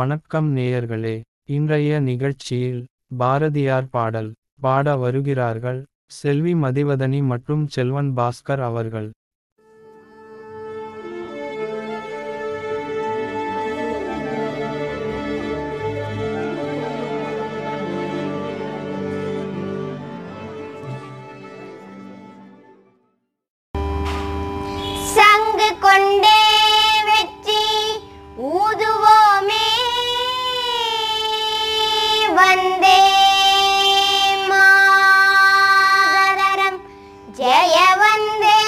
வணக்கம் நேயர்களே. இன்றைய நிகழ்ச்சியில் பாரதியார் பாடல் பாட வருகிறார்கள் செல்வி மதிவதனி மற்றும் செல்வன் பாஸ்கர் அவர்கள். ஜய வந்தே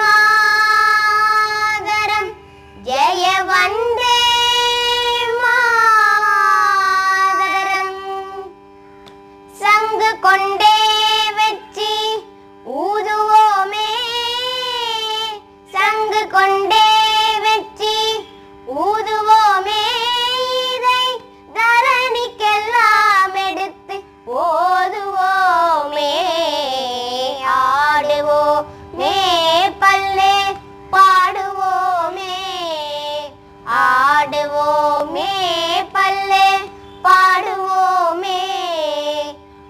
மாதரம். ஜய வந்தே மாதரம். சங்கு கொண்டே வெற்றி ஊதுவோமே. சங்கு கொண்டே ஆடுவோமே பல்லே பாடுவோமே.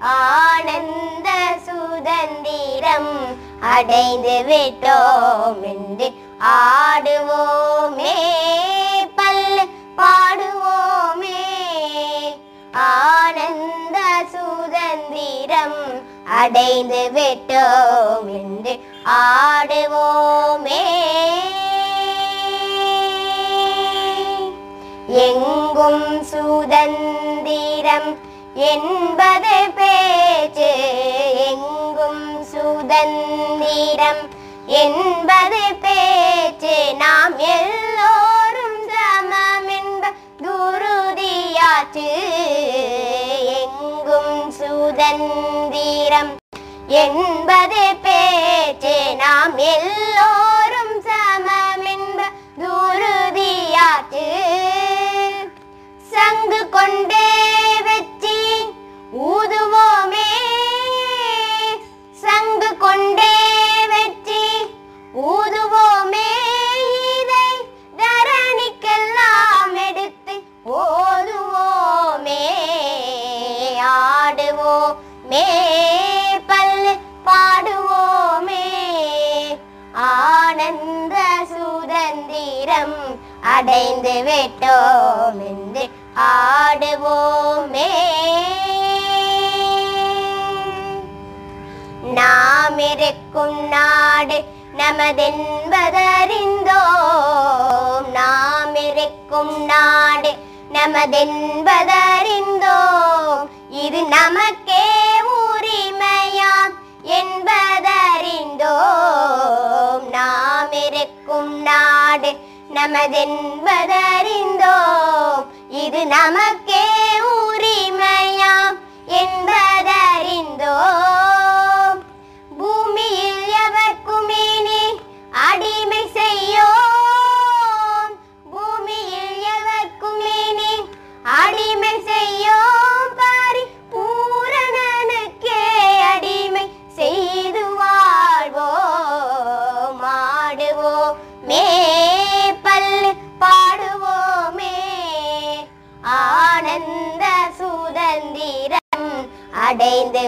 ஆனந்த சுதந்திரம் அடைந்து விட்டோம் என்று ஆடுவோமே பல்லு பாடுவோமே. ஆனந்த சுதந்திரம் அடைந்து விட்டோம் என்று ஆடுவோமே. எங்கும் சுதந்திரம் என்பது பேச்சு. எங்கும் சுதந்திரம் என்பது பேச்சு. நாம் எல்லோரும் சமம் என்ப குருதியாச்சு எங்கும் சுதந்திரம் என்பது பேச்சு. நாம் எல்லோரும் அடைந்து விட்டோம் என்று ஆடுவோமே. நாம் இருக்கும் நாடு நமதென்பதறிந்தோம். நாம் இருக்கும் நாடு நமதென்பதறிந்தோம். இது நமக்கே நமதென்பதறிந்தோம். இது நமக்கு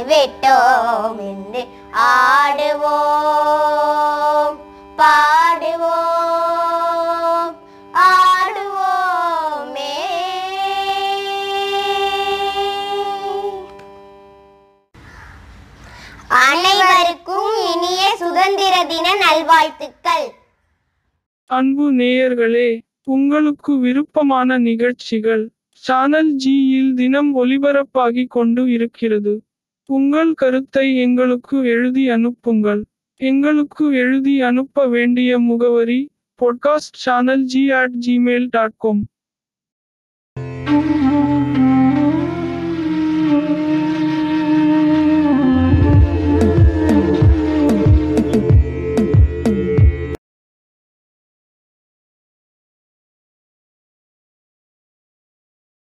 விட்டோம் என்று ஆடுவோம் பாடுவோம் ஆடுவோமே அனைவருக்கும் இனிய சுதந்திர தின நல்வாழ்த்துக்கள் அன்பு நேயர்களே உங்களுக்கு விருப்பமான நிகழ்ச்சிகள் சானல் ஜியில் தினம் ஒலிபரப்பாகி கொண்டு இருக்கிறது உங்கள் கருத்தை எங்களுக்கு எழுதி அனுப்புங்கள். எங்களுக்கு எழுதி அனுப்ப வேண்டிய முகவரி podcast channel G at Gmail dot com